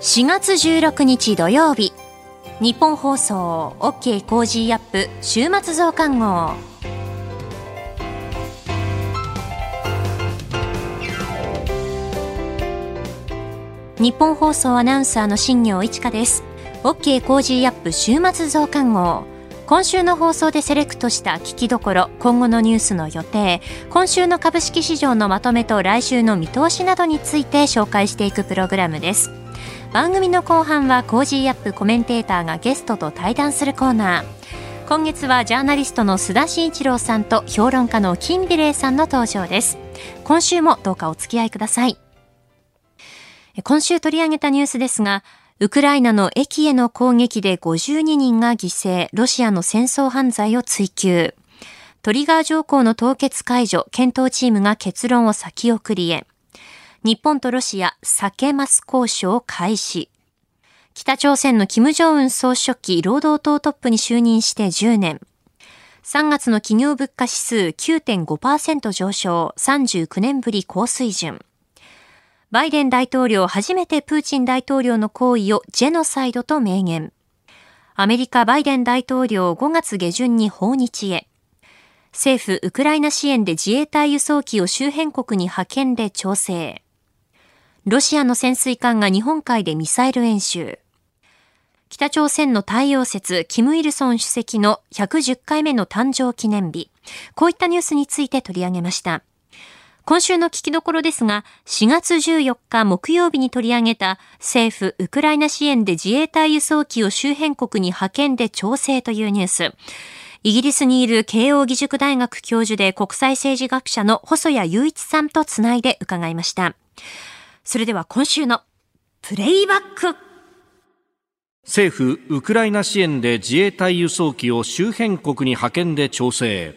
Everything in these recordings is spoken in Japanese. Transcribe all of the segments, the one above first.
4月16日土曜日。ニッポン放送 OK Cozy up 週末増刊号。ニッポン放送アナウンサーの新行市佳です。OK Cozy up 週末増刊号。今週の放送でセレクトした聞きどころ今後のニュースの予定。今週の株式市場のまとめと来週の見通しなどについて紹介していくプログラムです。番組の後半は Cozy up コメンテーターがゲストと対談するコーナー。今月はジャーナリストの須田慎一郎さんと評論家の金美齢さんの登場です。今週もどうかお付き合いください。今週取り上げたニュースですがウクライナの駅への攻撃で52人が犠牲、ロシアの戦争犯罪を追及。トリガー条項の凍結解除、検討チームが結論を先送りへ。日本とロシア、避けます交渉開始。北朝鮮の金正恩総書記、労働党トップに就任して10年。3月の企業物価指数9.5%上昇、39年ぶり高水準。バイデン大統領初めてプーチン大統領の行為をジェノサイドと明言。アメリカバイデン大統領5月下旬に訪日へ。政府ウクライナ支援で自衛隊輸送機を周辺国に派遣で調整。ロシアの潜水艦が日本海でミサイル演習。北朝鮮の太陽節、キム・イルソン主席の110回目の誕生記念日。こういったニュースについて取り上げました。今週の聞きどころですが、4月14日木曜日に取り上げた政府ウクライナ支援で自衛隊輸送機を周辺国に派遣で調整というニュース。イギリスにいる慶応義塾大学教授で国際政治学者の細谷雄一さんとつないで伺いました。それでは今週のプレイバック。政府ウクライナ支援で自衛隊輸送機を周辺国に派遣で調整。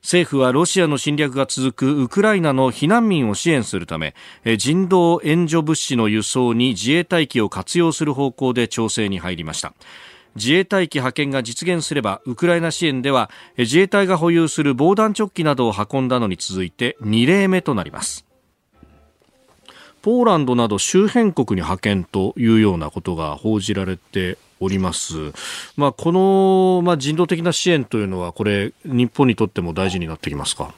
政府はロシアの侵略が続くウクライナの避難民を支援するため人道援助物資の輸送に自衛隊機を活用する方向で調整に入りました。自衛隊機派遣が実現すればウクライナ支援では自衛隊が保有する防弾チョッキなどを運んだのに続いて2例目となります。ポーランドなど周辺国に派遣というようなことが報じられております。まあ、この、まあ、人道的な支援というのは、これ、日本にとっても大事になってきますか？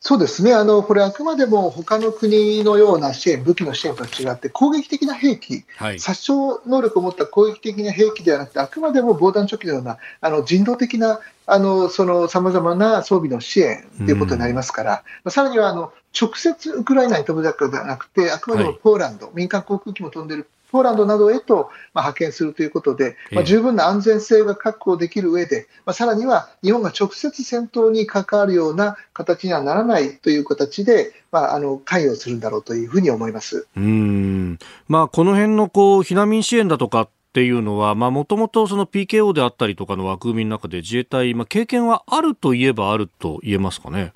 そうですね。あの、これ、あくまでも他の国のような支援、武器の支援と違って、攻撃的な兵器、はい、殺傷能力を持った攻撃的な兵器ではなくて、あくまでも防弾チョッキのようなあの人道的なさまざまな装備の支援ということになりますから、うん、さらにはあの直接ウクライナに飛ぶだけではなくて、あくまでもポーランド、はい、民間航空機も飛んでいるポーランドなどへと、まあ、派遣するということで、まあ、十分な安全性が確保できる上で、まあ、さらには日本が直接戦闘に関わるような形にはならないという形で、まあ、あの関与するんだろうというふうに思います。うん、まあ、この辺のこう避難民支援だとかっていうのは、もともとその PKO であったりとかの枠組みの中で自衛隊、まあ、経験はあるといえばあると言えますかね。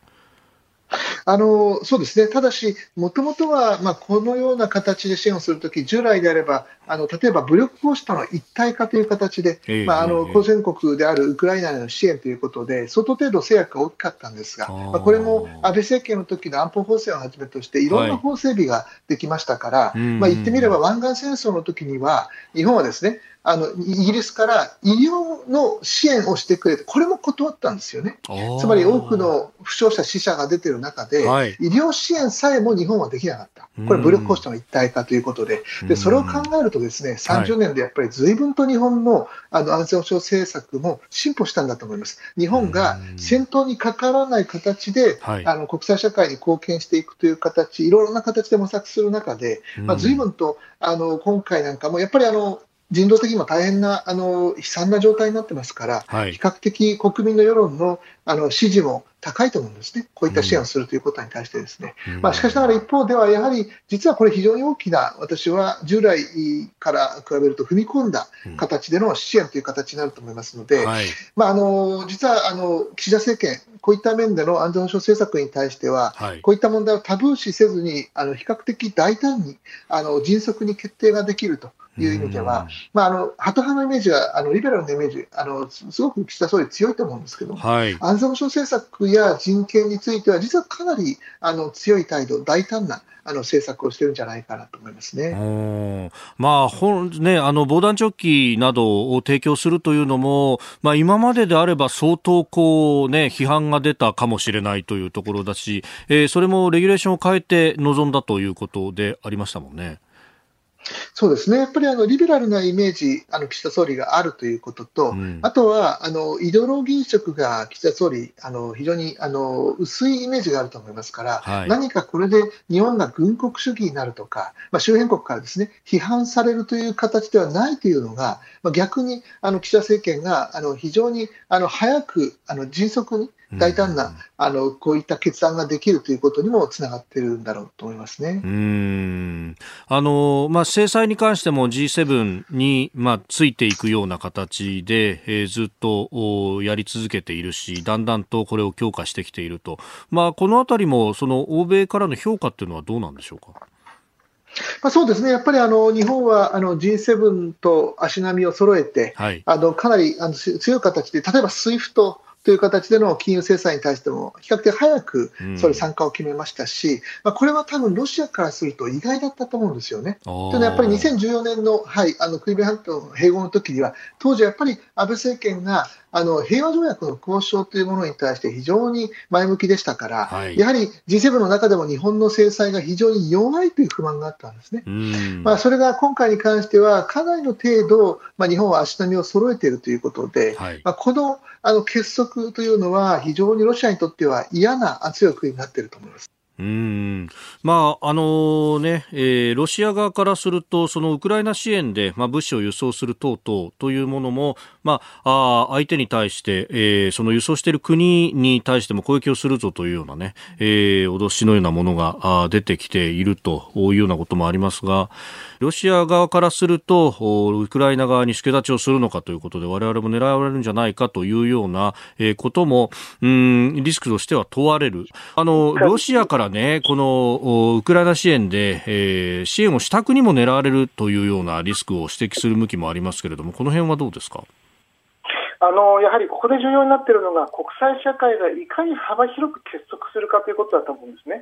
あのそうですね、ただし、もともとは、まあ、このような形で支援をするとき、従来であれば、あの例えば武力行使との一体化という形で、まあ、あの交戦国であるウクライナへの支援ということで、相当程度制約が大きかったんですが、まあ、これも安倍政権の時の安保法制をはじめとして、いろんな法整備ができましたから、はい、まあ、言ってみれば湾岸戦争の時には、日本はですね、あのイギリスから医療の支援をしてくれて、これも断ったんですよね。つまり多くの負傷者、死者が出ている中で、はい、医療支援さえも日本はできなかった。これ、武力行使の一体化ということで、でそれを考えると、ですね30年でやっぱり随分と日本のあの安全保障政策も進歩したんだと思います。日本が戦闘にかからない形で、あの国際社会に貢献していくという形、いろいろな形で模索する中で、まあ、随分とあの今回なんかも、やっぱりあの人道的にも大変なあの悲惨な状態になってますから、はい、比較的国民の世論のあの支持も高いと思うんですね、こういった支援をするということに対してですね。うん、まあ、しかしながら一方では、やはり実はこれ、非常に大きな、私は従来から比べると踏み込んだ形での支援という形になると思いますので、まあ、あの実はあの岸田政権、こういった面での安全保障政策に対しては、はい、こういった問題をタブー視せずに、あの比較的大胆にあの迅速に決定ができるという意味では、まあ、あのハト派のイメージはあのリベラルのイメージあのすごく岸田総理強いと思うんですけど、はい、安全保障政策や人権については実はかなりあの強い態度大胆なあの政策をしてるんじゃないかなと思いますね。まあ、本ね、あの防弾チョッキなどを提供するというのも、まあ、今までであれば相当こうね、批判が出たかもしれないというところだし、えー、それもレギュレーションを変えて臨んだということでありましたもんね。そうですね、やっぱりあのリベラルなイメージ、あの岸田総理があるということと、うん、あとはあのイデオロギー色が岸田総理、あの非常にあの薄いイメージがあると思いますから、はい、何かこれで日本が軍国主義になるとか、まあ、周辺国からですね批判されるという形ではないというのが、まあ、逆にあの岸田政権があの非常にあの早く、あの迅速に大胆な、あのこういった決断ができるということにもつながっているんだろうと思いますね。うん。あの、まあ、制裁に関しても G7 に、まあ、ついていくような形で、えー、ずっとやり続けているしだんだんとこれを強化してきていると、まあ、このあたりもその欧米からの評価っていうのはどうなんでしょうか？まあ、そうですね、やっぱりあの日本はあの G7 と足並みを揃えて、はい、あのかなりあの強い形で、例えば SWIFT という形での金融制裁に対しても、比較的早くそれ参加を決めましたし、うん、まあ、これは多分ロシアからすると意外だったと思うんですよね。というのはやっぱり2014年の,、はい、あのクリミア半島の併合の時には、当時やっぱり安倍政権があの平和条約の交渉というものに対して非常に前向きでしたから、はい、やはり G7 の中でも日本の制裁が非常に弱いという不満があったんですね。まあ、それが今回に関しては、かなりの程度、まあ、日本は足並みを揃えているということで、はい、まあ、このあの結束というのは、非常にロシアにとっては嫌な圧力になっていると思います。うんまああのねえー、ロシア側からするとそのウクライナ支援で、まあ、物資を輸送する等々というものも、まあ、あ相手に対して、えー、その輸送している国に対しても攻撃をするぞというようなね、えー、脅しのようなものが出てきているというようなこともありますがロシア側からするとウクライナ側に助太刀をするのかということで我々も狙われるんじゃないかというような、えー、こともうんリスクとしては問われる。あのロシアからねこのウクライナ支援で、えー、支援をした国も狙われるというようなリスクを指摘する向きもありますけれどもこの辺はどうですか？あのやはりここで重要になっているのが国際社会がいかに幅広く結束するかということだと思うんですね。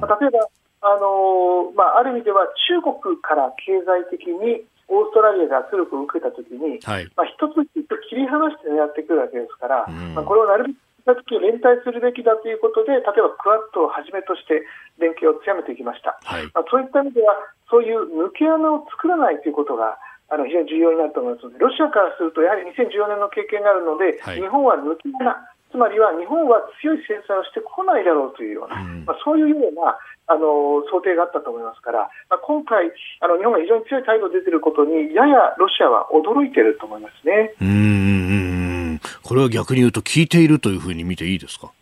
まあ、例えばあのまあ、ある意味では中国から経済的にオーストラリアが圧力を受けたときに、はい、まあ、一つ一つ切り離して狙ってくるわけですから、まあ、これをなるべく時連帯するべきだということで、例えばクワッドをはじめとして連携を強めていきました。はい、まあ、そういった意味では、そういう抜け穴を作らないということが、あの非常に重要になると思いますので、ロシアからすると、やはり2014年の経験があるので、はい、日本は抜け穴、つまりは日本は強い制裁をしてこないだろうというような、うん、まあ、そういうようなあの想定があったと思いますから、まあ、今回あの、日本が非常に強い態度出ていることに、ややロシアは驚いていると思いますね。うん。これは逆に言うと、聞いているというふうに見ていいですか？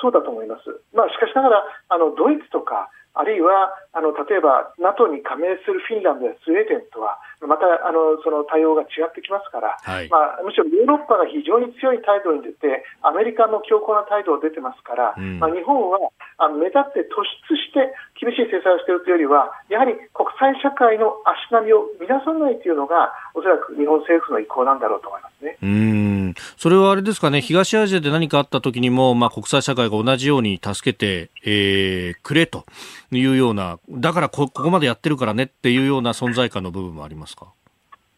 そうだと思います。まあ、しかしながらあのドイツとかあるいはあの例えば NATO に加盟するフィンランドやスウェーデンとはまたあのその対応が違ってきますから、はい、まあ、むしろヨーロッパが非常に強い態度に出てアメリカも強硬な態度を出てますから、うん、まあ、日本はあ目立って突出して厳しい制裁をしているというよりはやはり国際社会の足並みを乱さないというのがおそらく日本政府の意向なんだろうと思いますね。うん。それはあれですかね東アジアで何かあった時にも、まあ、国際社会が同じように助けて、えー、くれというようなだからここまでやってるからねっていうような存在感の部分もありますか？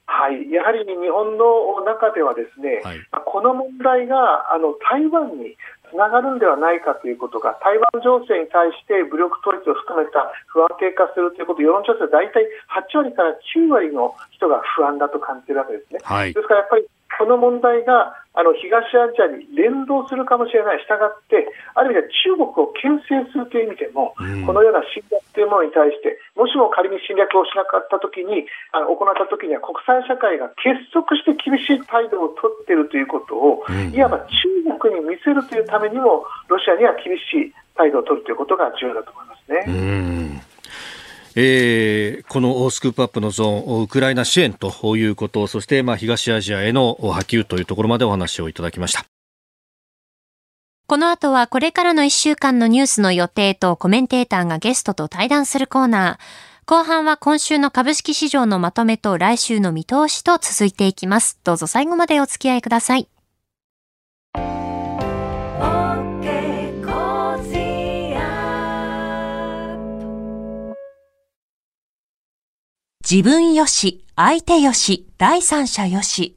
はい、やはり日本の中ではですね、はい、この問題があの台湾につながるんではないかということが台湾情勢に対して武力統一を含めた不安定化するということ世論調査で大体8割から9割の人が不安だと感じているわけですね。はい、ですからやっぱりこの問題があの東アジアに連動するかもしれない、したがって、ある意味で中国を牽制するという意味でも、うん、このような侵略というものに対して、もしも仮に侵略をしなかったときに、あの行ったときには国際社会が結束して厳しい態度を取っているということを、うん、いわば中国に見せるというためにも、ロシアには厳しい態度を取るということが重要だと思いますね。うんえー、このスクープアップのゾーン、ウクライナ支援ということ、そしてまあ東アジアへの波及というところまでお話をいただきました。この後はこれからの1週間のニュースの予定とコメンテーターがゲストと対談するコーナー。後半は今週の株式市場のまとめと来週の見通しと続いていきます。どうぞ最後までお付き合いください。自分よし、相手よし、第三者よし。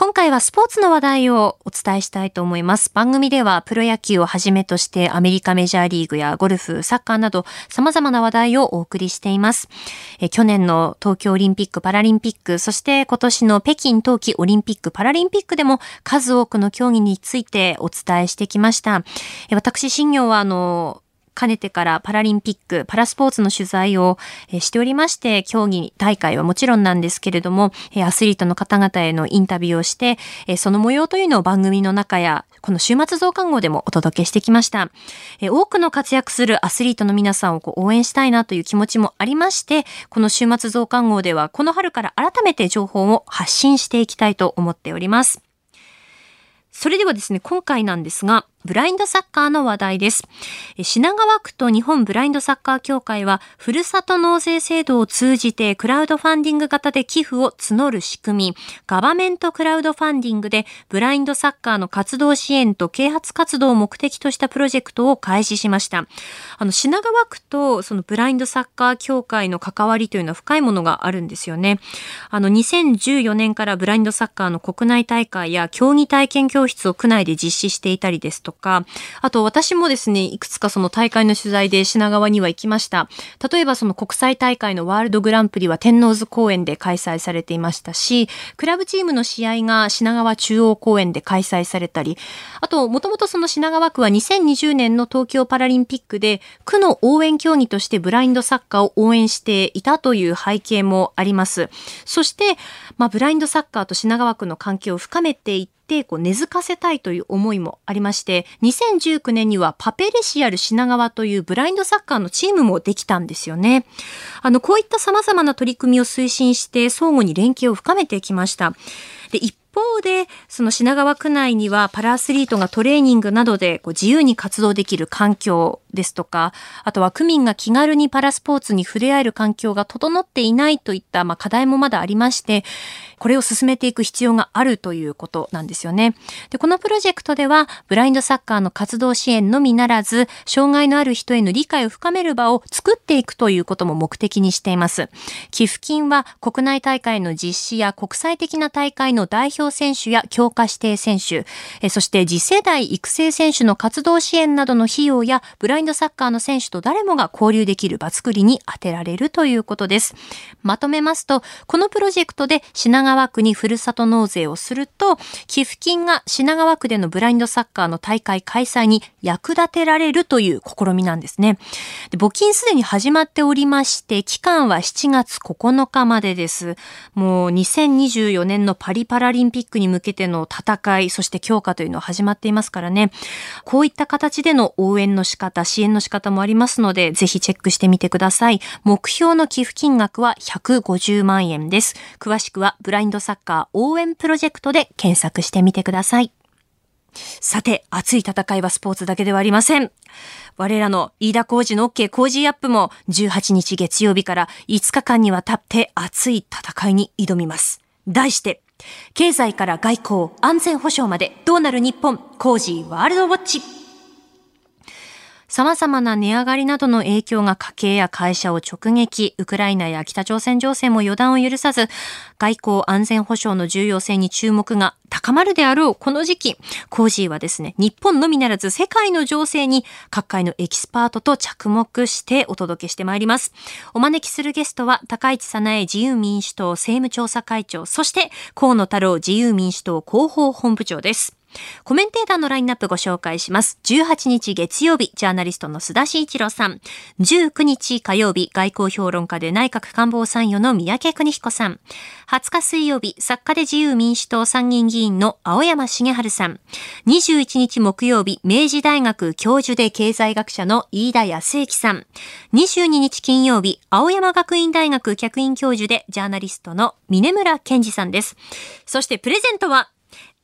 今回はスポーツの話題をお伝えしたいと思います。番組ではプロ野球をはじめとしてアメリカメジャーリーグやゴルフ、サッカーなど様々な話題をお送りしています。え去年の東京オリンピック・パラリンピック、そして今年の北京冬季オリンピック・パラリンピックでも数多くの競技についてお伝えしてきました。え私、新業はあの、かねてからパラリンピック、パラスポーツの取材をしておりまして、競技大会はもちろんなんですけれども、アスリートの方々へのインタビューをして、その模様というのを番組の中や、この週末増刊号でもお届けしてきました。多くの活躍するアスリートの皆さんをこう応援したいなという気持ちもありまして、この週末増刊号ではこの春から改めて情報を発信していきたいと思っております。それではですね、今回なんですが、ブラインドサッカーの話題です。品川区と日本ブラインドサッカー協会は、ふるさと納税制度を通じてクラウドファンディング型で寄付を募る仕組み、ガバメントクラウドファンディングで、ブラインドサッカーの活動支援と啓発活動を目的としたプロジェクトを開始しました。あの、品川区とそのブラインドサッカー協会の関わりというのは深いものがあるんですよね。あの、2014年からブラインドサッカーの国内大会や競技体験教室を区内で実施していたりですとか、あと私もですね、いくつかその大会の取材で品川には行きました。例えばその国際大会のワールドグランプリは天王洲公園で開催されていましたし、クラブチームの試合が品川中央公園で開催されたり、あと、もともとその品川区は2020年の東京パラリンピックで、区の応援競技としてブラインドサッカーを応援していたという背景もあります。そして、まあ、ブラインドサッカーと品川区の関係を深めていって、てこう根付かせたいという思いもありまして2019年にはパペレシアル品川というブラインドサッカーのチームもできたんですよね。あのこういった様々な取り組みを推進して相互に連携を深めてきました。で一方で、その品川区内にはパラアスリートがトレーニングなどでこう自由に活動できる環境ですとか、あとは区民が気軽にパラスポーツに触れ合える環境が整っていないといったまあ課題もまだありまして、これを進めていく必要があるということなんですよね。で、このプロジェクトでは、ブラインドサッカーの活動支援のみならず、障害のある人への理解を深める場を作っていくということも目的にしています。寄付金は国内大会の実施や国際的な大会の代表選手や強化指定選手、そして次世代育成選手の活動支援などの費用や、ブラインドサッカーの選手と誰もが交流できる場作りに充てられるということです。まとめますと、このプロジェクトで品川川区にふるさと納税をすると、寄付金が品川区でのブラインドサッカーの大会開催に役立てられるという試みなんですね。で募金すでに始まっておりまして、期間は7月9日までです。もう2024年のパリパラリンピックに向けての戦い、そして強化というのは始まっていますからね。こういった形での応援の仕方、支援の仕方もありますので、ぜひチェックしてみてください。目標の寄付金額は150万円です。詳しくはブラインドサッカー応援プロジェクトで検索してみてください。さて、熱い戦いはスポーツだけではありません。我らの飯田浩二の OK 工事アップも18日月曜日から5日間にわたって熱い戦いに挑みます。題して、経済から外交、安全保障までどうなる日本、工事ワールドウォッチ。様々な値上がりなどの影響が家計や会社を直撃、ウクライナや北朝鮮情勢も予断を許さず、外交安全保障の重要性に注目が高まるであろうこの時期、Cozy はですね、日本のみならず世界の情勢に各界のエキスパートと着目してお届けしてまいります。お招きするゲストは、高市早苗自由民主党政務調査会長、そして河野太郎自由民主党広報本部長です。コメンテーターのラインナップご紹介します。18日月曜日、ジャーナリストの須田慎一郎さん。19日火曜日、外交評論家で内閣官房参与の宮家邦彦さん。20日水曜日、作家で自由民主党参議院議員の青山茂春さん。21日木曜日、明治大学教授で経済学者の飯田康之さん。22日金曜日、青山学院大学客員教授でジャーナリストの峰村健二さんです。そしてプレゼントは、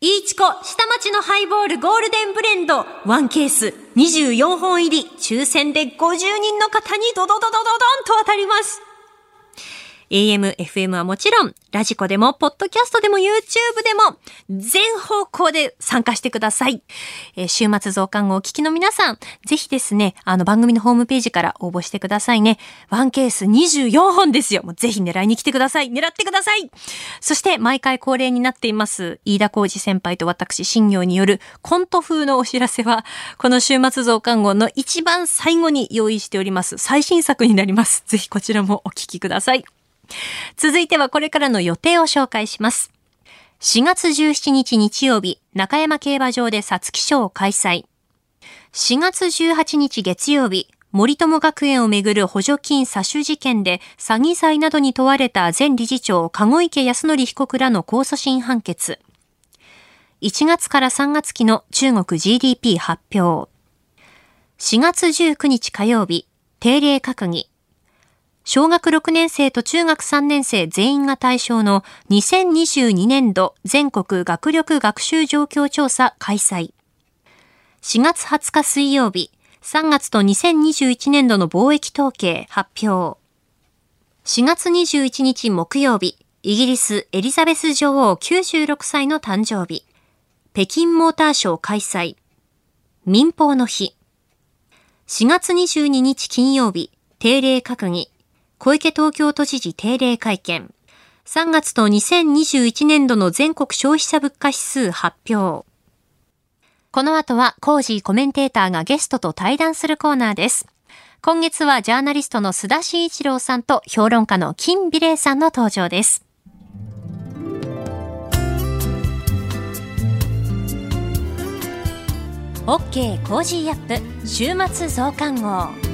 いいちこ下町のハイボールゴールデンブレンド1ケース24本入り抽選で50人の方にドドドドドドンと当たります。AM、FM はもちろん、ラジコでも、ポッドキャストでも、YouTube でも、全方向で参加してください。えー、週末増刊号をお聞きの皆さん、ぜひですね、あの番組のホームページから応募してくださいね。ワンケース24本ですよ。もうぜひ狙いに来てください。狙ってください。そして、毎回恒例になっています、飯田浩二先輩と私、新業によるコント風のお知らせは、この週末増刊号の一番最後に用意しております、最新作になります。ぜひこちらもお聞きください。続いてはこれからの予定を紹介します。4月17日日曜日、中山競馬場で皐月賞を開催。4月18日月曜日、森友学園をめぐる補助金詐取事件で詐欺罪などに問われた前理事長、籠池康則被告らの控訴審判決。1月から3月期の中国 GDP 発表。4月19日火曜日、定例閣議。小学6年生と中学3年生全員が対象の2022年度全国学力学習状況調査開催。4月20日水曜日、3月と2021年度の貿易統計発表。4月21日木曜日、イギリスエリザベス女王96歳の誕生日。北京モーターショー開催。民放の日。4月22日金曜日、定例閣議。小池東京都知事定例会見。3月と2021年度の全国消費者物価指数発表。この後はコージーコメンテーターがゲストと対談するコーナーです。今月はジャーナリストの須田慎一郎さんと評論家の金美玲さんの登場です。OK Cozy up 週末増刊号。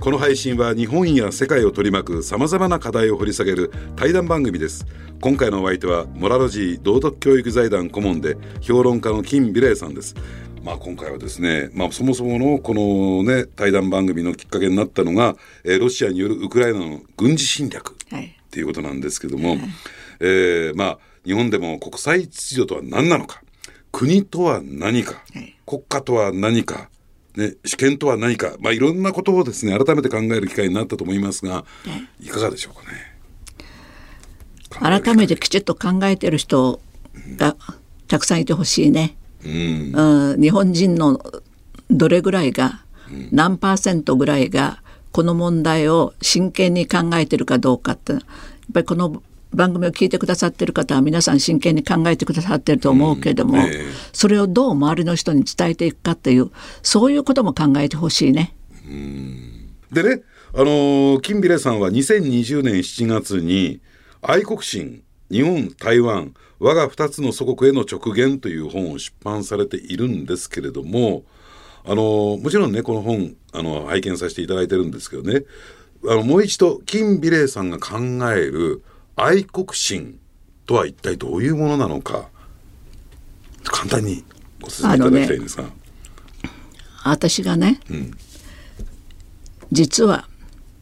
この配信は日本や世界を取り巻く様々な課題を掘り下げる対談番組です。今回のお相手は、モラロジー道徳教育財団顧問で、評論家の金美玲さんです。まあ、今回はですね、まあ、そもそものこのね、対談番組のきっかけになったのが、えー、ロシアによるウクライナの軍事侵略っていうことなんですけども、はい、えー、まあ、日本でも国際秩序とは何なのか、国とは何か、はい、国家とは何か、ね、主権とは何か、まあ、いろんなことをですね改めて考える機会になったと思いますが、いかがでしょうかね。改めてきちっと考えてる人がたくさんいてほしいね。うん、うん、日本人のどれぐらいが、何パーセントぐらいがこの問題を真剣に考えてるかどうかってやっぱりこの番組を聞いてくださってる方は皆さん真剣に考えてくださってると思うけれども、うんえー、それをどう周りの人に伝えていくかっていうそういうことも考えてほしいね。でねあの金美玲さんは2020年7月に「愛国心日本台湾我が2つの祖国への直言」という本を出版されているんですけれどもあのもちろんねこの本あの拝見させていただいてるんですけどねあのもう一度金美玲さんが考える愛国心とは一体どういうものなのか簡単にご説明いただきたいんですが、ね、私がね、うん、実は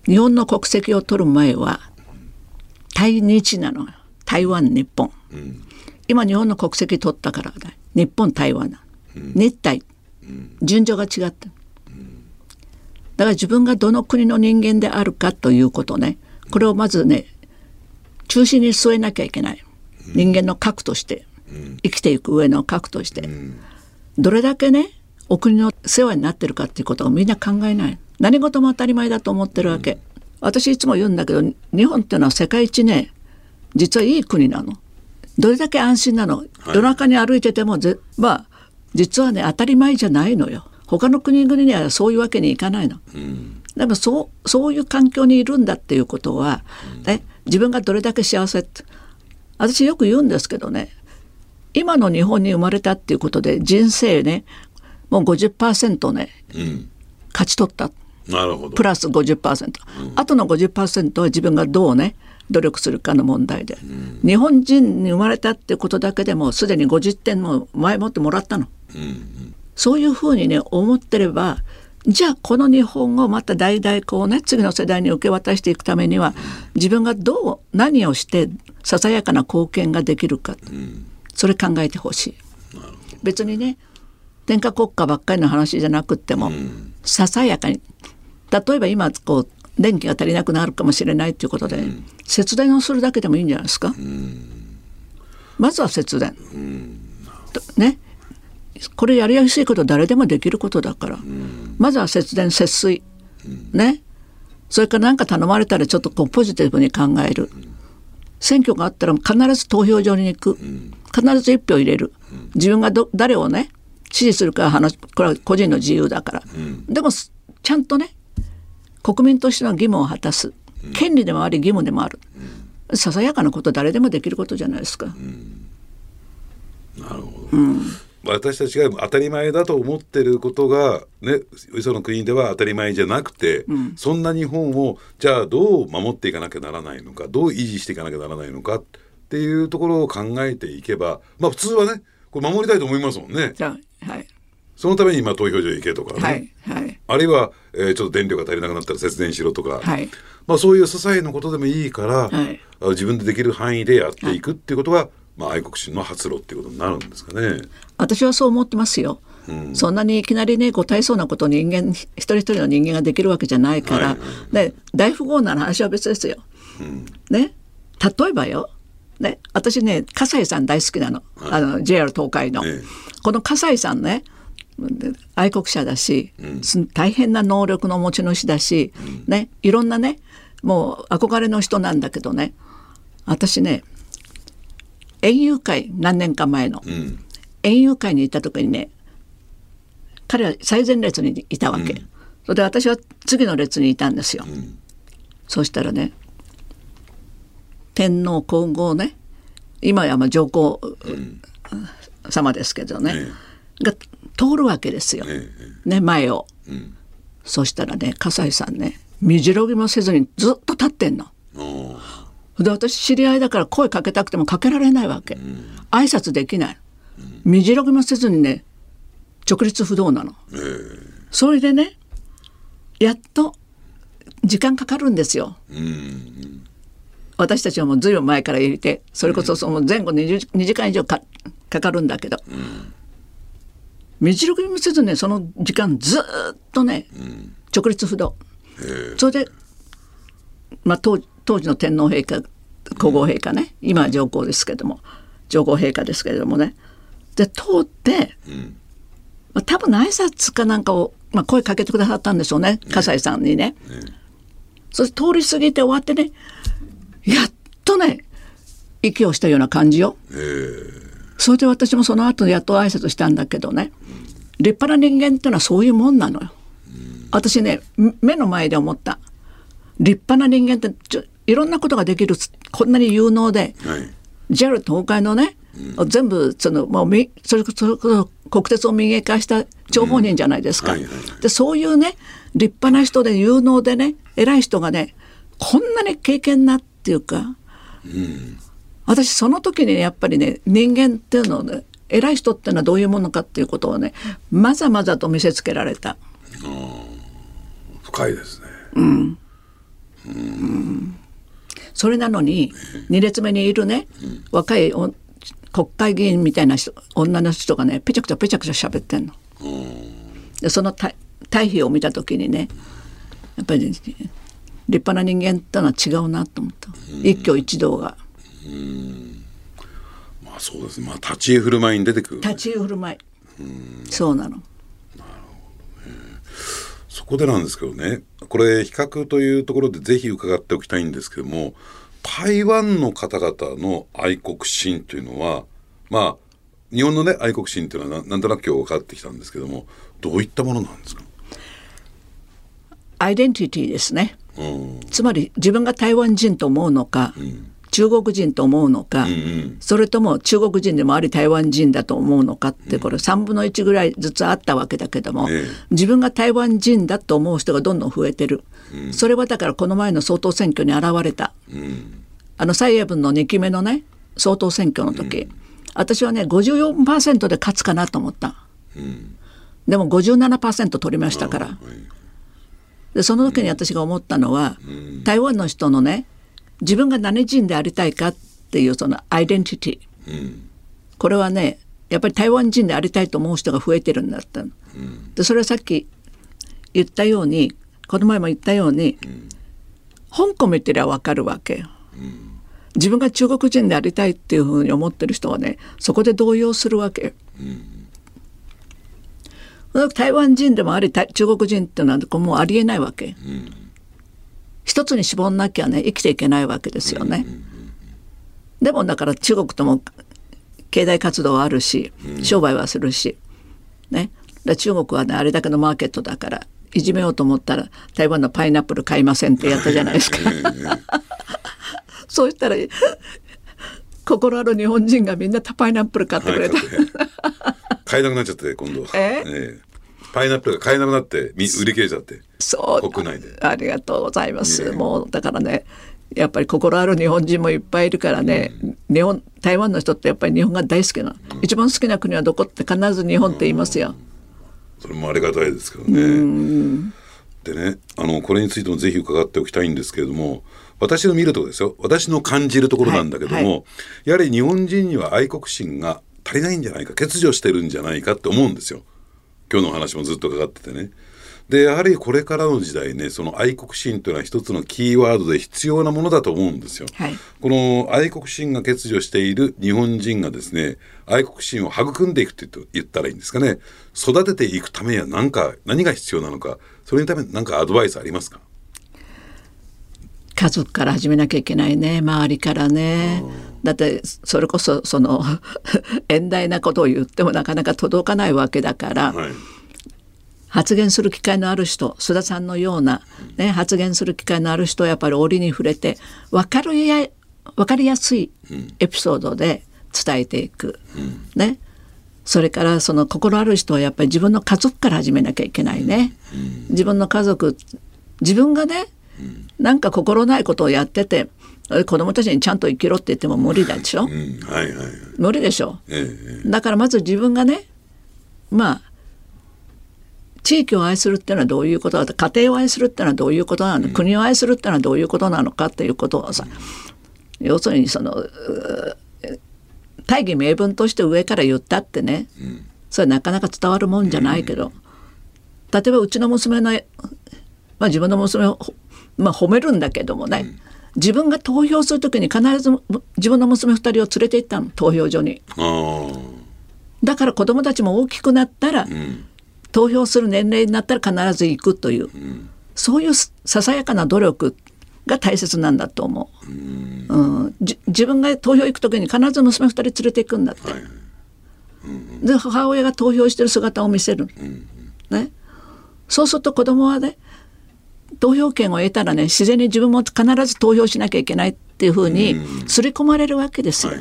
日本の国籍を取る前は対日なの台湾日本、うん、今日本の国籍取ったからね。日本台湾な、うん、日台、うん、順序が違った、だから自分がどの国の人間であるかということね。これをまずね中心に据えなきゃいけない、人間の核として、生きていく上の核として、どれだけねお国の世話になってるかっていうことをみんな考えない。何事も当たり前だと思ってるわけ、私いつも言うんだけど日本っていうのは世界一ね実はいい国なの。どれだけ安心なの、夜中に歩いててもぜまあ実はね当たり前じゃないのよ。他の国々にはそういうわけにいかないの、うん、でもそうそういう環境にいるんだっていうことは、ね、自分がどれだけ幸せって私よく言うんですけどね今の日本に生まれたっていうことで人生ねもう50%ね、うん、勝ち取った。なるほど。プラス50%、うん、あとの50%は自分がどうね努力するかの問題で、うん、日本人に生まれたってことだけでもすでに50点も前もってもらったの、うんうん、そういうふうにね思ってればじゃあこの日本をまた代々こうね次の世代に受け渡していくためには自分がどう何をしてささやかな貢献ができるか、それ考えてほしい。別にね天下国家ばっかりの話じゃなくっても、ささやかに例えば今こう電気が足りなくなるかもしれないということで、節電をするだけでもいいんじゃないですか。まずは節電。ねこれやりやすいこと誰でもできることだから、うん、まずは節電節水、うん、ね。それから何か頼まれたらちょっとこうポジティブに考える、うん、選挙があったら必ず投票所に行く、必ず一票入れる、自分がど誰をね支持するか話これは個人の自由だから、でもちゃんとね国民としての義務を果たす。権利でもあり義務でもある、ささやかなこと誰でもできることじゃないですか。なるほど、うん私たちが当たり前だと思ってることがねその国では当たり前じゃなくて、うん、そんな日本をじゃあどう守っていかなきゃならないのかどう維持していかなきゃならないのかっていうところを考えていけばまあ普通はねこれ守りたいと思いますもんね。はい、そのために今投票所行けとかね、はいはい、あるいは、えー、ちょっと電力が足りなくなったら節電しろとか、はい、まあ、そういう些細なことでもいいから、はい、自分でできる範囲でやっていくっていうことが、まあ、愛国心の発露っていうことになるんですかね。私はそう思ってますよ。うん、そんなにいきなりねご大層なこと人間一人一人の人間ができるわけじゃないから、はい、で大富豪な話は別ですよ。うん、ね。例えばよ、ね、私ね葛西さん大好きなの,、あの JR 東海の、ええ、この葛西さんね愛国者だし、うん、大変な能力の持ち主だし、うん、ね、いろんなねもう憧れの人なんだけどね。私ね園遊会何年か前の、うん、園遊会に行った時にね彼は最前列にいたわけ、うん、それで私は次の列にいたんですよ、うん、そしたらね天皇皇后ね今やまあ上皇様ですけどね、が通るわけですよ、ね前を、そしたらね葛西さんね身白ぎもせずにずっと立ってんの。で私知り合いだから声かけたくてもかけられないわけ、うん、挨拶できない、うん、身じろぎもせずにね直立不動なの、えー、それでねやっと時間かかるんですよ、うん、私たちはもうずいぶん前から入れてそれこそその前後 2, 2時間以上かかるんだけど、身じろぎもせずねその時間ずっとね、直立不動、それで、まあ、当当時の天皇陛下皇后陛下ね。今は上皇ですけども。上皇陛下ですけれどもね。で通って、まあ、多分挨拶かなんかを、まあ、声かけてくださったんでしょうね。葛西さんにね。そして通り過ぎて終わってねやっとね息をしたような感じよ。それで私もその後やっと挨拶したんだけどね。立派な人間っていうのはそういうもんなのよ。私ね目の前で思った。立派な人間ってちょいろんなことができるこんなに有能で、はい、JAL 東海のね、うん、全部そのもうそれこそ国鉄を民営化した張本人じゃないですか。うんはいはいはい、でそういうね立派な人で有能でね偉い人がねこんなに経験なっていうか、うん、私その時にやっぱりね人間っていうのをね偉い人っていうのはどういうものかっていうことをねまざまざと見せつけられた。深いですね。うん。うん、それなのに2列目にいるね、若い国会議員みたいな人女の人がねぺちゃくちゃぺちゃくちゃ喋ってんの。でその対比を見た時にねやっぱり、立派な人間ってのは違うなと思った、一挙一動が。まあそうですねまあ立ち居振る舞いに出てくる、立ち居振る舞いそうなの。そこでなんですけどね。これ比較というところでぜひ伺っておきたいんですけども台湾の方々の愛国心というのはまあ日本のね愛国心というのはなんとなく今日分かってきたんですけどもどういったものなんですか？アイデンティティですね、うん、つまり自分が台湾人と思うのか、うん中国人と思うのか、うんうん、それとも中国人でもあり台湾人だと思うのかってこれ3分の1ぐらいずつあったわけだけども、自分が台湾人だと思う人がどんどん増えてる、うん、それはだからこの前の総統選挙に現れた、うん、あの蔡英文の2期目のね総統選挙の時、うん、私はね54%で勝つかなと思った、でも57%取りましたから。でその時に私が思ったのは、台湾の人のね自分が何人でありたいかっていうそのアイデンティティ、うん、これはねやっぱり台湾人でありたいと思う人が増えてるんだった、うん、でそれはさっき言ったようにこの前も言ったように、うん、香港見てりゃ分かるわけ自分が中国人でありたいっていうふうに思ってる人はねそこで動揺するわけ。台湾人でもあり中国人っていうのはもうありえないわけ。一つに絞んなきゃね生きていけないわけですよね。でもだから中国とも経済活動はあるし商売はするし、ね、中国はねあれだけのマーケットだからいじめようと思ったら台湾のパイナップル買いませんってやったじゃないですか。そうしたら心ある日本人がみんなパイナップル買ってくれた。買えなくなっちゃって今度。え？えーパイナップルが買えなくなって売り切れちゃってそう。国内で。ありがとうございます、もうだからねやっぱり心ある日本人もいっぱいいるからね、うん、日本台湾の人ってやっぱり日本が大好きな、うん、一番好きな国はどこって必ず日本って言いますよ、うん、それもありがたいですけどね、でねあのこれについてもぜひ伺っておきたいんですけれども私の見るとですよ私の感じるところなんだけども、はいはい、やはり日本人には愛国心が足りないんじゃないか欠如してるんじゃないかって思うんですよ。今日の話もずっとかかっててね。でやはりこれからの時代ねその愛国心というのは一つのキーワードで必要なものだと思うんですよ。はい、この愛国心が欠如している日本人がですね愛国心を育んでいくって言ったらいいんですかね。育てていくためには何か何が必要なのかそれにために何かアドバイスありますか？家族から始めなきゃいけないね周りからね。だってそれこそその 遠大なことを言ってもなかなか届かないわけだから、はい、発言する機会のある人須田さんのような、ね、発言する機会のある人はやっぱり折に触れて分かるや分かりやすいエピソードで伝えていく、うん、ね。それからその心ある人はやっぱり自分の家族から始めなきゃいけないね。うん、自分の家族自分がね、うん、なんか心ないことをやってて子供たちにちゃんと生きろって言っても無理だでしょ、うんはいはい、無理でしょ、ええ、だからまず自分がねまあ地域を愛するっていうのはどういうことだ？家庭を愛するっていうのはどういうことなの、うん、国を愛するっていうのはどういうことなのかっていうことをさ、うん、要するにその大義名分として上から言ったってね、うん、それなかなか伝わるもんじゃないけど、例えばうちの娘の、まあ、自分の娘を、まあ、褒めるんだけどもね、自分が投票する時に必ず自分の娘2人を連れて行ったの投票所に。だから子供たちも大きくなったら、うん、投票する年齢になったら必ず行くという、うん、そういうささやかな努力が大切なんだと思う。うん、自分が投票行く時に必ず娘2人連れていくんだって。はいで母親が投票してる姿を見せる。ね、そうすると子供はね投票権を得たらね自然に自分も必ず投票しなきゃいけないっていうふうに刷り込まれるわけですよ。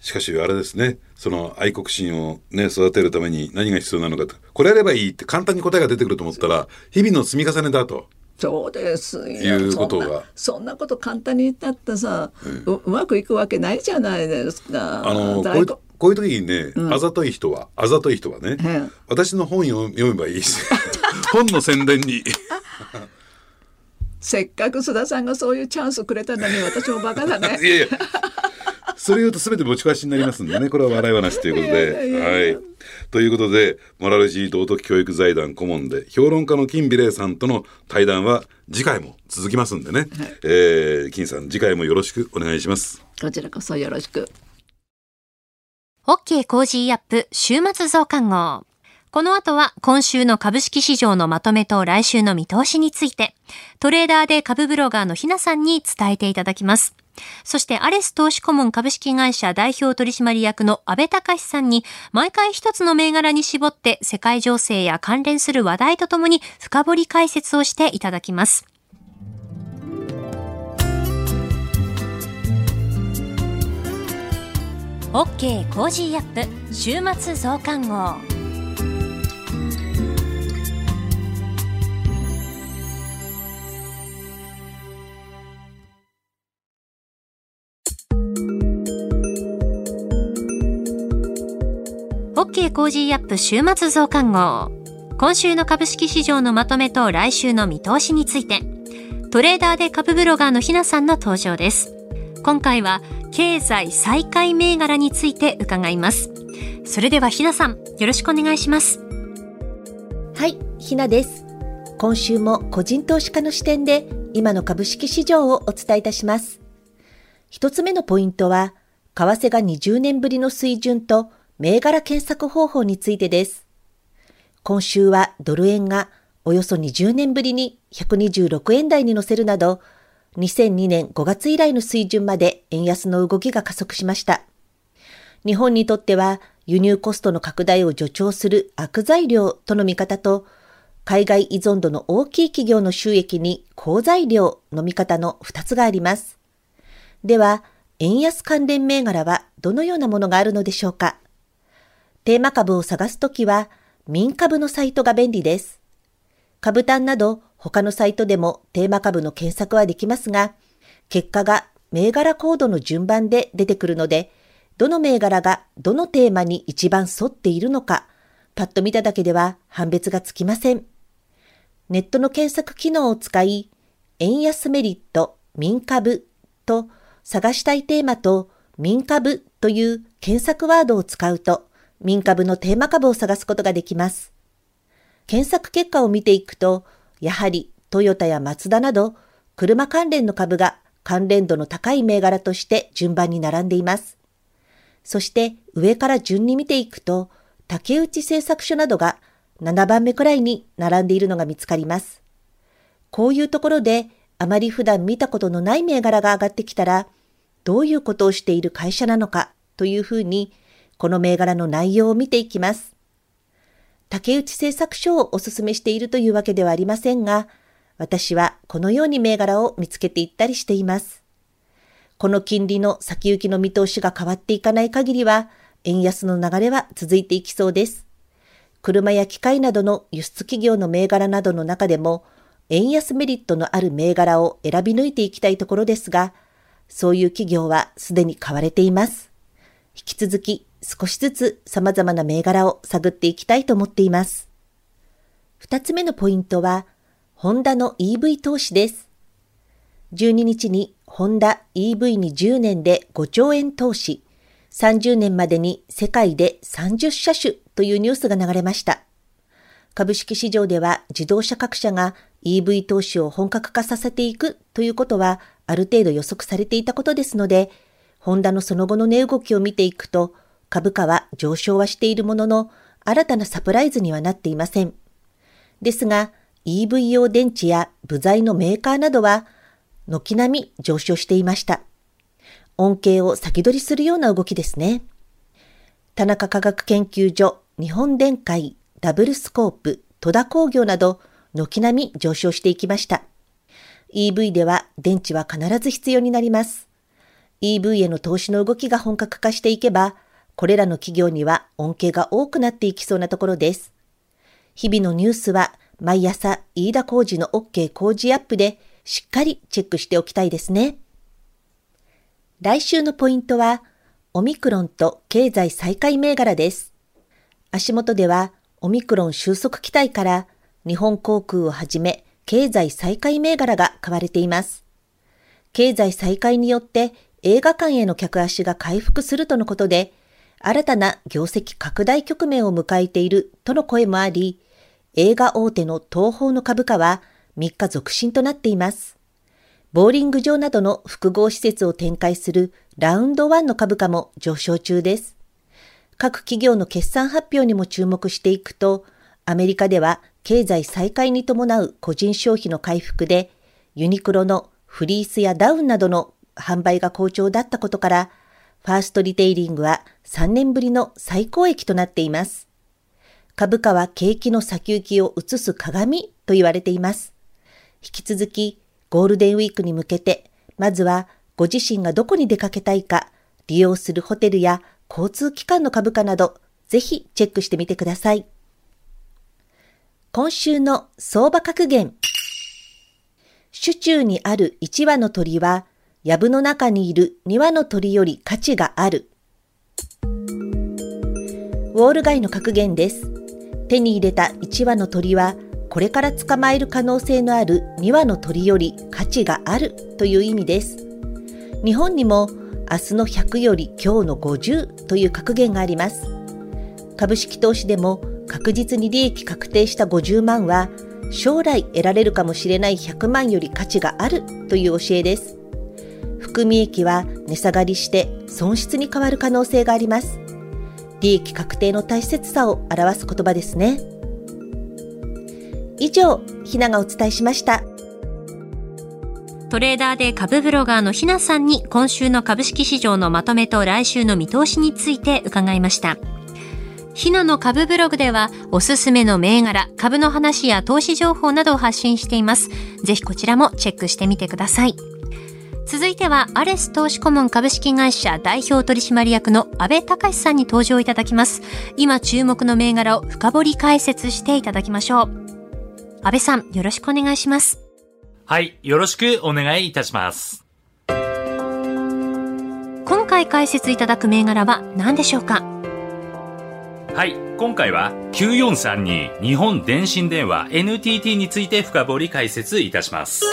しかしあれですねその愛国心をね育てるために何が必要なのかと。これやればいいって簡単に答えが出てくると思ったら日々の積み重ねだと。そうですいうことが。そんなこと簡単に言ったってさ、ううまくいくわけないじゃないですか。あのこういうこういう時にね、うん、あざとい人はあざとい人はね、うん、私の本読めばいい。し 本の宣伝に。せっかく須田さんがそういうチャンスくれたのに私もバカだね。いやいやそれ言うと全て持ち返しになりますんでねこれは笑い話ということで。はい、ということでモラルジー道徳教育財団顧問で評論家の金美玲さんとの対談は次回も続きますんでね、はい、えー、金さん次回もよろしくお願いします。こちらこそよろしく。OK Cozy up 週末増刊号。この後は今週の株式市場のまとめと来週の見通しについて、トレーダーで株ブロガーのひなさんに伝えていただきます。そしてアレス投資顧問株式会社代表取締役の安倍隆さんに毎回一つの銘柄に絞って世界情勢や関連する話題とともに深掘り解説をしていただきます。OK Cozy up 週末増刊号。OK Cozy up 週末増刊号。今週の株式市場のまとめと来週の見通しについて、トレーダーで株ブロガーのひなさんの登場です。今回は経済再開銘柄について伺います。それではひなさん、よろしくお願いします。はい、ひなです。今週も個人投資家の視点で今の株式市場をお伝えいたします。一つ目のポイントは、為替が20年ぶりの水準と銘柄検索方法についてです。今週はドル円がおよそ20年ぶりに126円台に乗せるなど、2002年5月以来の水準まで円安の動きが加速しました。日本にとっては輸入コストの拡大を助長する悪材料との見方と、海外依存度の大きい企業の収益に好材料の見方の2つがあります。では、円安関連銘柄はどのようなものがあるのでしょうかテーマ株を探すときは、民株のサイトが便利です。株単など他のサイトでもテーマ株の検索はできますが、結果が銘柄コードの順番で出てくるので、どの銘柄がどのテーマに一番沿っているのか、パッと見ただけでは判別がつきません。ネットの検索機能を使い、円安メリット、民株と探したいテーマと民株という検索ワードを使うと、民株のテーマ株を探すことができます。検索結果を見ていくと、やはりトヨタやマツダなど車関連の株が関連度の高い銘柄として順番に並んでいます。そして上から順に見ていくと、竹内製作所などが7番目くらいに並んでいるのが見つかります。こういうところであまり普段見たことのない銘柄が上がってきたら、どういうことをしている会社なのかというふうにこの銘柄の内容を見ていきます。竹内製作所をお勧めしているというわけではありませんが、私はこのように銘柄を見つけていったりしています。この金利の先行きの見通しが変わっていかない限りは、円安の流れは続いていきそうです。車や機械などの輸出企業の銘柄などの中でも、円安メリットのある銘柄を選び抜いていきたいところですが、そういう企業はすでに買われています。引き続き少しずつ様々な銘柄を探っていきたいと思っています。二つ目のポイントは、ホンダの EV 投資です。12日にホンダ EV に10年で5兆円投資、30年までに世界で30車種というニュースが流れました。株式市場では自動車各社が EV 投資を本格化させていくということはある程度予測されていたことですので、ホンダのその後の値動きを見ていくと、株価は上昇はしているものの、新たなサプライズにはなっていません。ですが、EV 用電池や部材のメーカーなどは、軒並み上昇していました。恩恵を先取りするような動きですね。田中科学研究所、日本電解、ダブルスコープ、戸田工業など、軒並み上昇していきました。EV では電池は必ず必要になります。EV への投資の動きが本格化していけば、これらの企業には恩恵が多くなっていきそうなところです。日々のニュースは毎朝飯田工事の OK 工事アップでしっかりチェックしておきたいですね。来週のポイントは、オミクロンと経済再開銘柄です。足元では、オミクロン収束期待から日本航空をはじめ経済再開銘柄が買われています。経済再開によって映画館への客足が回復するとのことで、新たな業績拡大局面を迎えているとの声もあり、映画大手の東宝の株価は3日続伸となっています。ボーリング場などの複合施設を展開するラウンド1の株価も上昇中です。各企業の決算発表にも注目していくと、アメリカでは経済再開に伴う個人消費の回復で、ユニクロのフリースやダウンなどの販売が好調だったことから、ファーストリテイリングは3年ぶりの最高益となっています。株価は景気の先行きを映す鏡と言われています。引き続き、ゴールデンウィークに向けて、まずはご自身がどこに出かけたいか、利用するホテルや交通機関の株価など、ぜひチェックしてみてください。今週の相場格言。手中にある1羽の鳥は、藪の中にいる2羽の鳥より価値がある。ウォール街の格言です。手に入れた1羽の鳥は、これから捕まえる可能性のある2羽の鳥より価値があるという意味です。日本にも明日の100より今日の50という格言があります。株式投資でも確実に利益確定した50万は将来得られるかもしれない100万より価値があるという教えです。含み益は値下がりして損失に変わる可能性があります。利益確定の大切さを表す言葉ですね。以上、ひながお伝えしました。トレーダーで株ブロガーのひなさんに今週の株式市場のまとめと来週の見通しについて伺いました。ひなの株ブログではおすすめの銘柄、株の話や投資情報などを発信しています。ぜひこちらもチェックしてみてください。続いては、アレス投資顧問株式会社代表取締役の安倍隆さんに登場いただきます。今注目の銘柄を深掘り解説していただきましょう。安倍さん、よろしくお願いします。はい、よろしくお願いいたします。今回解説いただく銘柄は何でしょうか？はい、今回は9432日本電信電話 NTT について深掘り解説いたします。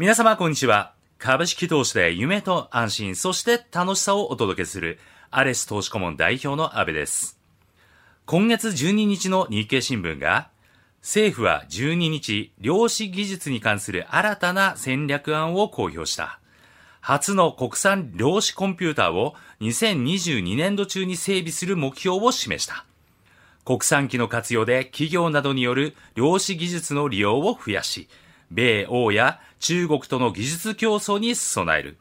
皆様こんにちは。株式投資で夢と安心、そして楽しさをお届けするアレス投資顧問代表の安部です。今月12日の日経新聞が政府は12日、量子技術に関する新たな戦略案を公表した。初の国産量子コンピューターを2022年度中に整備する目標を示した。国産機の活用で企業などによる量子技術の利用を増やし、米欧や中国との技術競争に備える。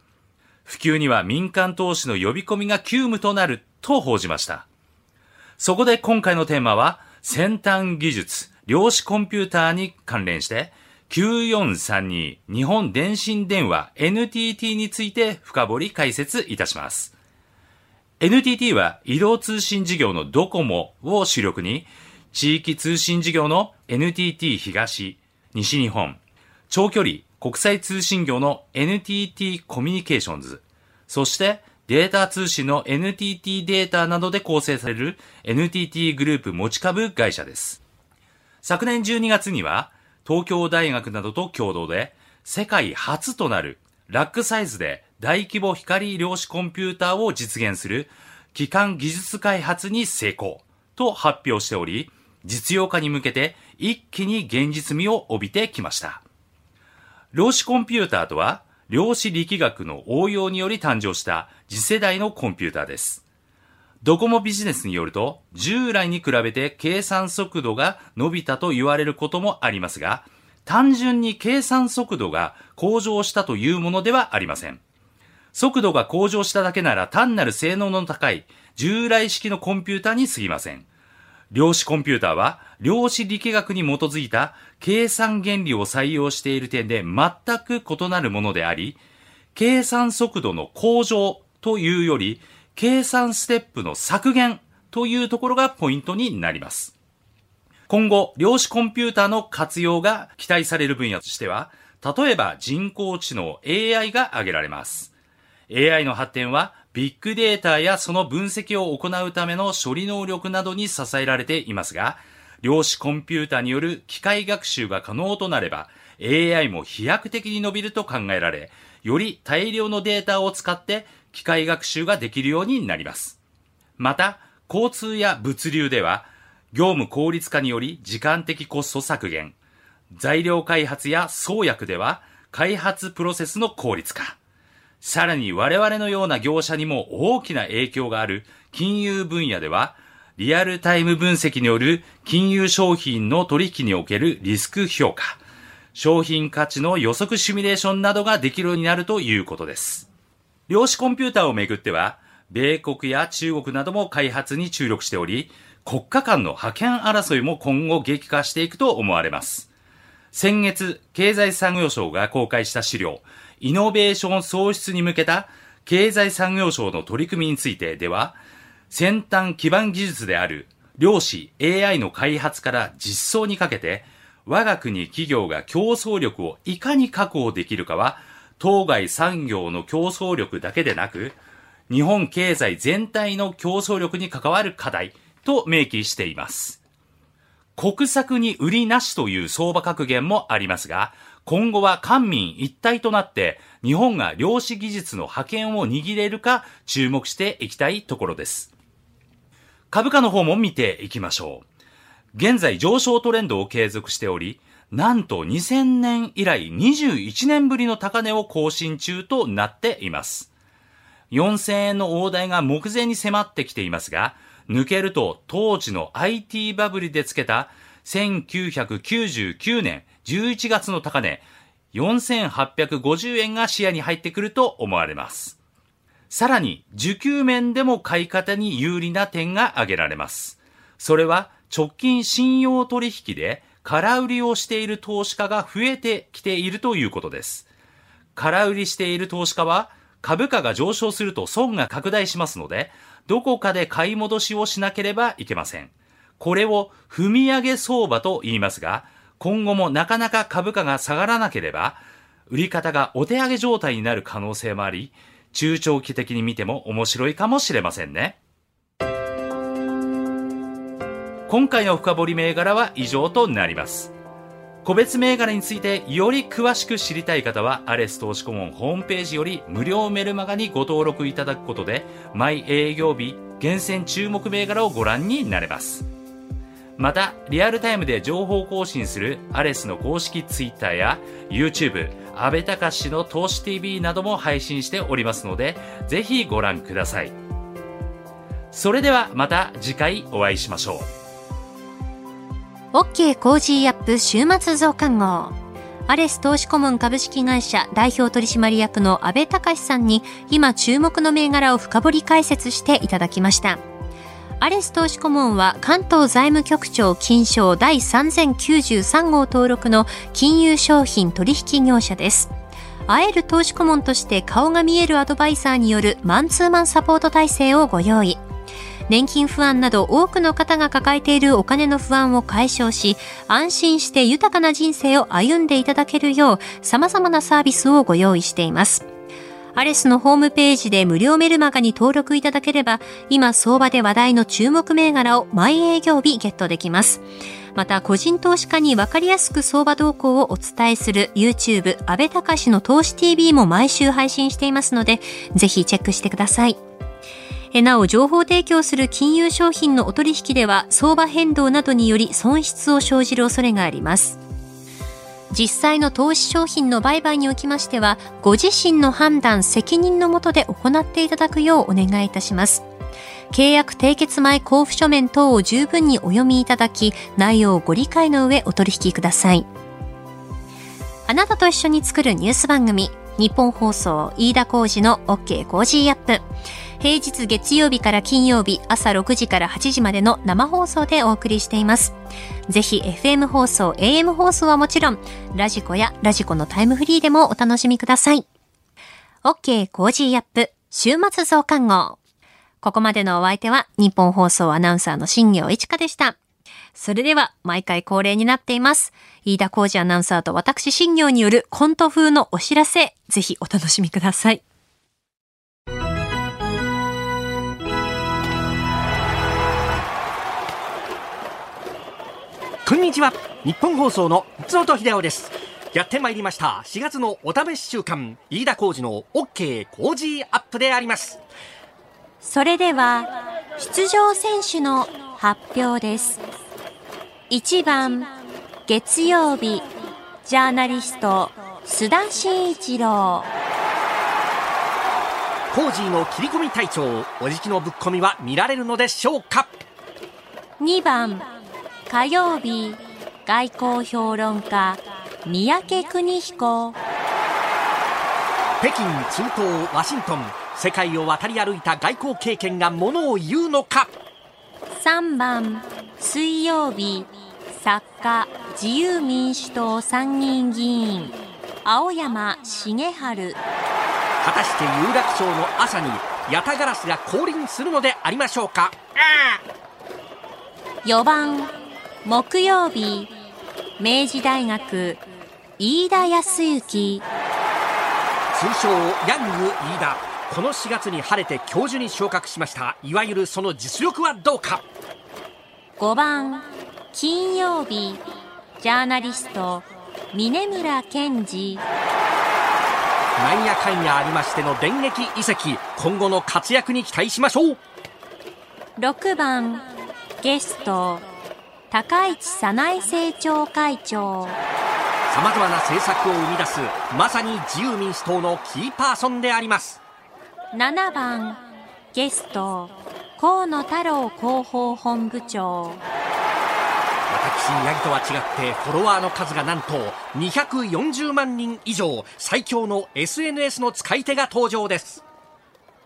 普及には民間投資の呼び込みが急務となると報じました。そこで今回のテーマは先端技術、量子コンピューターに関連して9432日本電信電話 NTT について深掘り解説いたします。NTT は移動通信事業のドコモを主力に、地域通信事業の NTT 東、西日本、長距離国際通信業の NTT コミュニケーションズ、そしてデータ通信の NTT データなどで構成される NTT グループ持ち株会社です。昨年12月には、東京大学などと共同で、世界初となるラックサイズで大規模光量子コンピューターを実現する基幹技術開発に成功。と発表しており、実用化に向けて一気に現実味を帯びてきました。量子コンピューターとは、量子力学の応用により誕生した次世代のコンピューターです。ドコモビジネスによると、従来に比べて計算速度が伸びたと言われることもありますが、単純に計算速度が向上したというものではありません。速度が向上しただけなら単なる性能の高い従来式のコンピューターに過ぎません。量子コンピューターは量子力学に基づいた計算原理を採用している点で全く異なるものであり、計算速度の向上というより、計算ステップの削減というところがポイントになります。今後、量子コンピューターの活用が期待される分野としては、例えば人工知能 AI が挙げられます。AI の発展はビッグデータやその分析を行うための処理能力などに支えられていますが、量子コンピュータによる機械学習が可能となれば、AI も飛躍的に伸びると考えられ、より大量のデータを使って機械学習ができるようになります。また、交通や物流では、業務効率化により時間的コスト削減、材料開発や創薬では開発プロセスの効率化、さらに我々のような業者にも大きな影響がある金融分野では、リアルタイム分析による金融商品の取引におけるリスク評価、商品価値の予測シミュレーションなどができるようになるということです。量子コンピューターをめぐっては、米国や中国なども開発に注力しており、国家間の覇権争いも今後激化していくと思われます。先月、経済産業省が公開した資料、イノベーション創出に向けた経済産業省の取り組みについてでは、先端基盤技術である量子 AI の開発から実装にかけて、我が国企業が競争力をいかに確保できるかは、当該産業の競争力だけでなく、日本経済全体の競争力に関わる課題と明記しています。国策に売りなしという相場格言もありますが、今後は官民一体となって日本が量子技術の覇権を握れるか注目していきたいところです。株価の方も見ていきましょう。現在上昇トレンドを継続しており、なんと2000年以来21年ぶりの高値を更新中となっています。4000円の大台が目前に迫ってきていますが、抜けると当時の IT バブルでつけた1999年11月の高値、4850円が視野に入ってくると思われます。さらに、需給面でも買い方に有利な点が挙げられます。それは、直近信用取引で空売りをしている投資家が増えてきているということです。空売りしている投資家は、株価が上昇すると損が拡大しますので、どこかで買い戻しをしなければいけません。これを踏み上げ相場と言いますが、今後もなかなか株価が下がらなければ、売り方がお手上げ状態になる可能性もあり、中長期的に見ても面白いかもしれませんね。今回の深掘り銘柄は以上となります。個別銘柄についてより詳しく知りたい方は、アレス投資顧問ホームページより無料メルマガにご登録いただくことで、毎営業日、厳選注目銘柄をご覧になれます。また、リアルタイムで情報更新するアレスの公式 Twitter や YouTube、安倍隆の投資 TV なども配信しておりますので、ぜひご覧ください。それではまた次回お会いしましょう。OK Cozy up 週末増刊号。アレス投資顧問株式会社代表取締役の安倍隆さんに今注目の銘柄を深掘り解説していただきました。アレス投資顧問は関東財務局長金商第3093号登録の金融商品取引業者です。会える投資顧問として顔が見えるアドバイザーによるマンツーマンサポート体制をご用意。年金不安など多くの方が抱えているお金の不安を解消し、安心して豊かな人生を歩んでいただけるよう様々なサービスをご用意しています。アレスのホームページで無料メルマガに登録いただければ、今相場で話題の注目銘柄を毎営業日ゲットできます。また、個人投資家にわかりやすく相場動向をお伝えする YouTube 安倍隆の投資 TV も毎週配信していますので、ぜひチェックしてください。なお情報提供する金融商品のお取引では相場変動などにより損失を生じる恐れがあります実際の投資商品の売買におきましてはご自身の判断責任のもとで行っていただくようお願いいたします。契約締結前交付書面等を十分にお読みいただき内容をご理解の上お取引ください。あなたと一緒に作るニュース番組日本放送飯田浩二の OK コージーアップ。平日月曜日から金曜日朝6時から8時までの生放送でお送りしています。ぜひ FM 放送、AM 放送はもちろん、ラジコやラジコのタイムフリーでもお楽しみください。OK Cozy up 週末増刊号。ここまでのお相手はニッポン放送アナウンサーの新行市佳でした。それでは毎回恒例になっています。飯田浩二アナウンサーと私新業によるコント風のお知らせ、ぜひお楽しみください。こんにちは。日本放送の津本秀夫です。やってまいりました。4月のお試し週間。飯田浩二の OK 工事アップであります。それでは出場選手の発表です。1番月曜日ジャーナリスト須田慎一郎。コージーの切り込み隊長おじきのぶっ込みは見られるのでしょうか？2番火曜日外交評論家三宅邦彦。北京中東ワシントン世界を渡り歩いた外交経験がものを言うのか？3番水曜日作家自由民主党参議院議員青山茂春。果たして有楽町の朝にヤタガラスが降臨するのでありましょうか？4番木曜日明治大学飯田康之。通称ヤング飯田。この4月に晴れて教授に昇格しました。いわゆるその実力はどうか？5番金曜日ジャーナリスト峰村健二なんやかんやありましての電撃移籍。今後の活躍に期待しましょう。6番ゲスト高市早苗政調会長。さまざまな政策を生み出すまさに自由民主党のキーパーソンであります。7番ゲスト河野太郎広報本部長。私宮城とは違ってフォロワーの数がなんと240万人以上最強の SNS の使い手が登場です。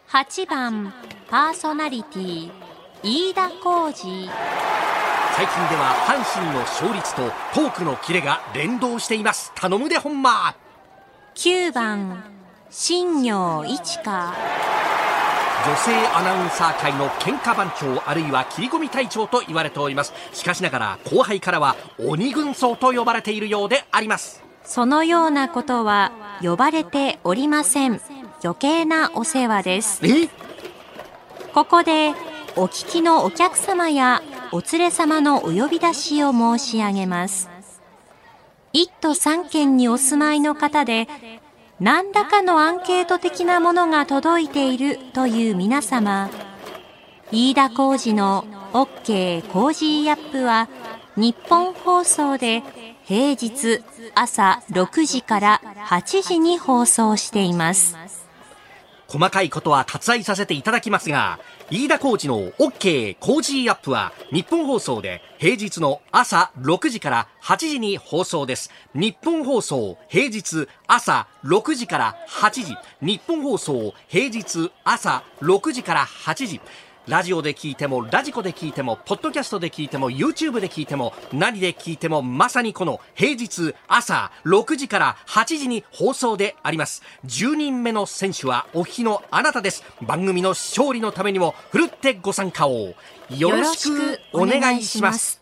8番パーソナリティ飯田浩二。最近では阪神の勝率とトークのキレが連動しています。頼むでほんま。9番新業一華。女性アナウンサー界の喧嘩番長あるいは切り込み隊長と言われております。しかしながら後輩からは鬼軍曹と呼ばれているようであります。そのようなことは呼ばれておりません。余計なお世話です。ここでお聞きのお客様やお連れ様のお呼び出しを申し上げます。一都三県にお住まいの方で、何らかのアンケート的なものが届いているという皆様、飯田浩司の OK Cozy up はニッポン放送で平日朝6時から8時に放送しています。細かいことは割愛させていただきますが、飯田浩二の OK 工事アップは日本放送で平日の朝6時から8時に放送です。日本放送平日朝6時から8時。日本放送平日朝6時から8時。ラジオで聞いても、ラジコで聞いても、ポッドキャストで聞いても、YouTube で聞いても、何で聞いても、まさにこの平日朝6時から8時に放送であります。10人目の選手はお日のあなたです。番組の勝利のためにも、ふるってご参加をよろしくお願いします。